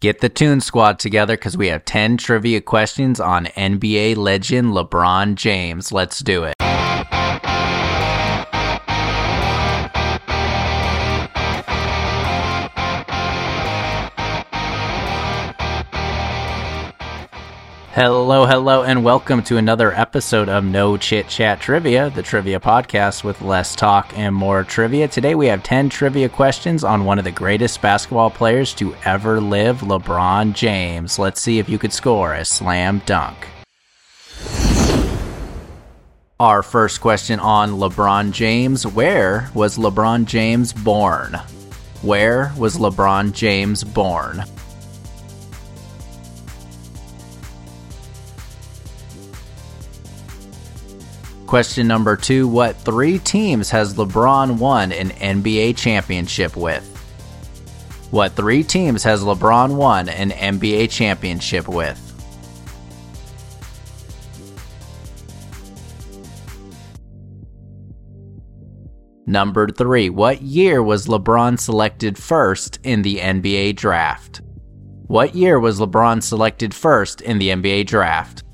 Get the Tune Squad together because we have 10 trivia questions on NBA legend LeBron James. Let's do it. Hello, hello, and welcome to another episode of No Chit Chat Trivia, the trivia podcast with less talk and more trivia. Today we have 10 trivia questions on one of the greatest basketball players to ever live, LeBron James. Let's see if you could score a slam dunk. Our first question on LeBron James Where was LeBron James born? Where was LeBron James born? Question number two What three teams has LeBron won an NBA championship with? What three teams has LeBron won an NBA championship with? Number three, what year was LeBron selected first in the NBA draft? What year was LeBron selected first in the NBA draft?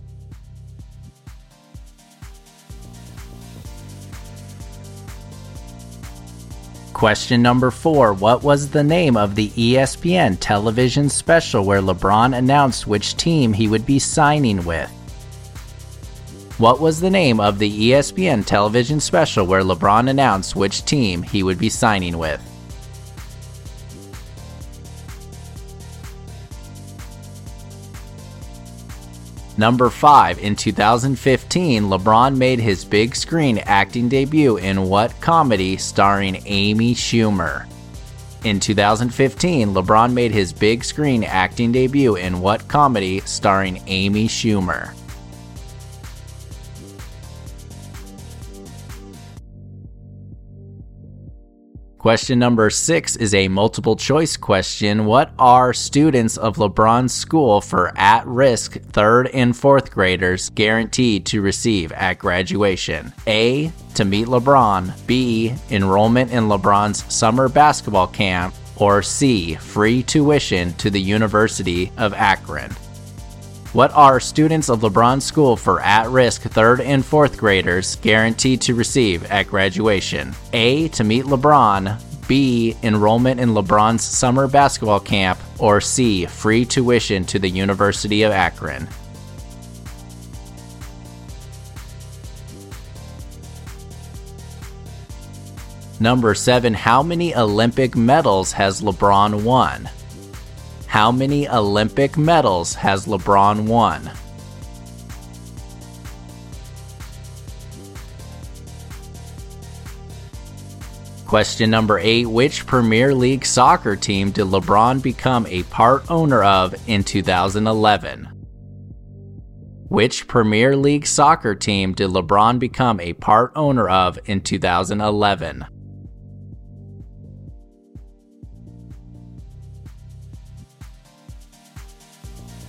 Question number four What was the name of the ESPN television special where LeBron announced which team he would be signing with? What was the name of the ESPN television special where LeBron announced which team he would be signing with? Number 5. In 2015, LeBron made his big screen acting debut in what comedy starring Amy Schumer? In 2015, LeBron made his big screen acting debut in what comedy starring Amy Schumer? Question number six is a multiple choice question. What are students of LeBron's school for at risk third and fourth graders guaranteed to receive at graduation? A. To meet LeBron. B. Enrollment in LeBron's summer basketball camp. Or C. Free tuition to the University of Akron. What are students of LeBron school for at risk third and fourth graders guaranteed to receive at graduation? A. To meet LeBron. B. Enrollment in LeBron's summer basketball camp. Or C. Free tuition to the University of Akron. Number 7. How many Olympic medals has LeBron won? How many Olympic medals has LeBron won? Question number 8 Which Premier League soccer team did LeBron become a part owner of in 2011? Which Premier League soccer team did LeBron become a part owner of in 2011?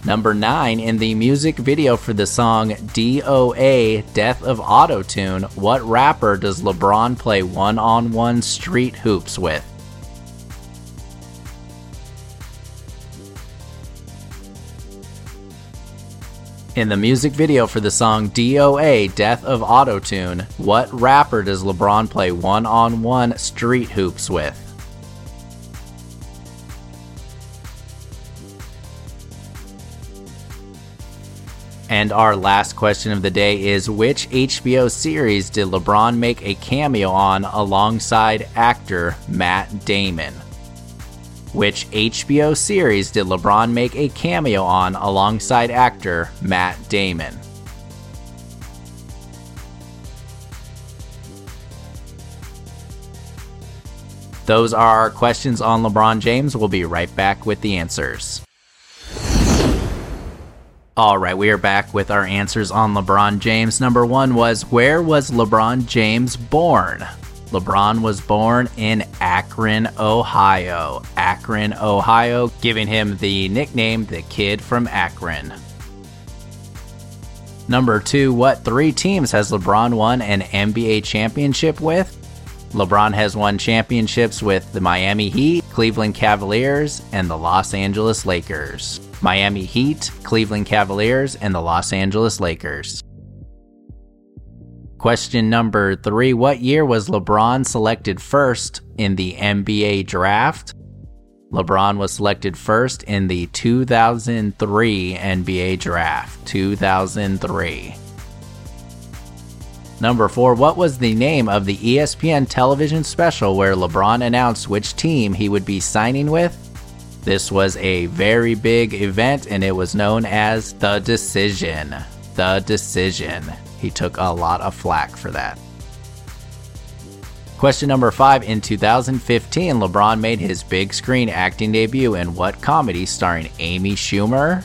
Number 9, in the music video for the song DOA Death of Autotune, what rapper does LeBron play one on one street hoops with? In the music video for the song DOA Death of Autotune, what rapper does LeBron play one on one street hoops with? And our last question of the day is Which HBO series did LeBron make a cameo on alongside actor Matt Damon? Which HBO series did LeBron make a cameo on alongside actor Matt Damon? Those are our questions on LeBron James. We'll be right back with the answers. All right, we are back with our answers on LeBron James. Number one was Where was LeBron James born? LeBron was born in Akron, Ohio. Akron, Ohio, giving him the nickname the Kid from Akron. Number two, what three teams has LeBron won an NBA championship with? LeBron has won championships with the Miami Heat, Cleveland Cavaliers, and the Los Angeles Lakers. Miami Heat, Cleveland Cavaliers, and the Los Angeles Lakers. Question number three What year was LeBron selected first in the NBA draft? LeBron was selected first in the 2003 NBA draft. 2003. Number four, what was the name of the ESPN television special where LeBron announced which team he would be signing with? This was a very big event and it was known as The Decision. The Decision. He took a lot of flack for that. Question number five In 2015, LeBron made his big screen acting debut in what comedy starring Amy Schumer?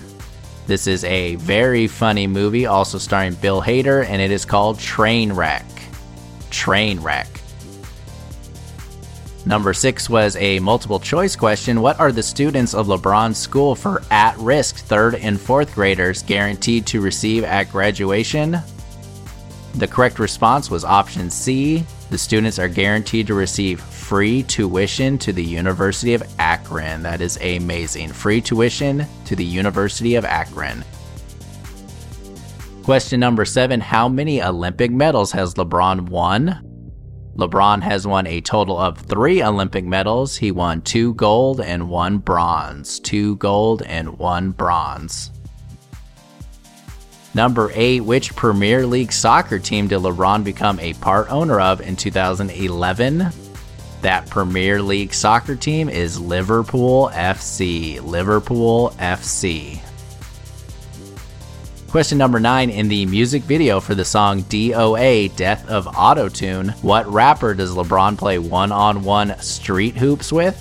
This is a very funny movie, also starring Bill Hader, and it is called Trainwreck. Trainwreck. Number six was a multiple choice question. What are the students of LeBron's school for at risk third and fourth graders guaranteed to receive at graduation? The correct response was option C. The students are guaranteed to receive free tuition to the University of Akron. That is amazing. Free tuition to the University of Akron. Question number seven How many Olympic medals has LeBron won? LeBron has won a total of three Olympic medals. He won two gold and one bronze. Two gold and one bronze. Number 8, which Premier League soccer team did LeBron become a part owner of in 2011? That Premier League soccer team is Liverpool FC. Liverpool FC. Question number 9 In the music video for the song DOA Death of Autotune, what rapper does LeBron play one on one street hoops with?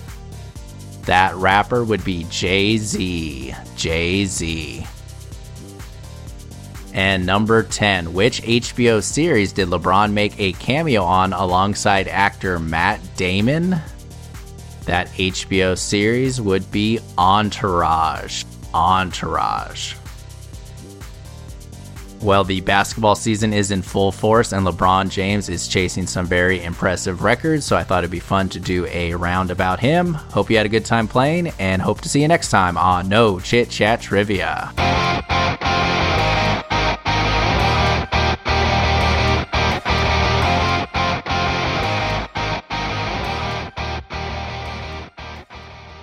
That rapper would be Jay Z. Jay Z. And number 10, which HBO series did LeBron make a cameo on alongside actor Matt Damon? That HBO series would be Entourage. Entourage. Well, the basketball season is in full force, and LeBron James is chasing some very impressive records, so I thought it'd be fun to do a round about him. Hope you had a good time playing, and hope to see you next time on No Chit Chat Trivia.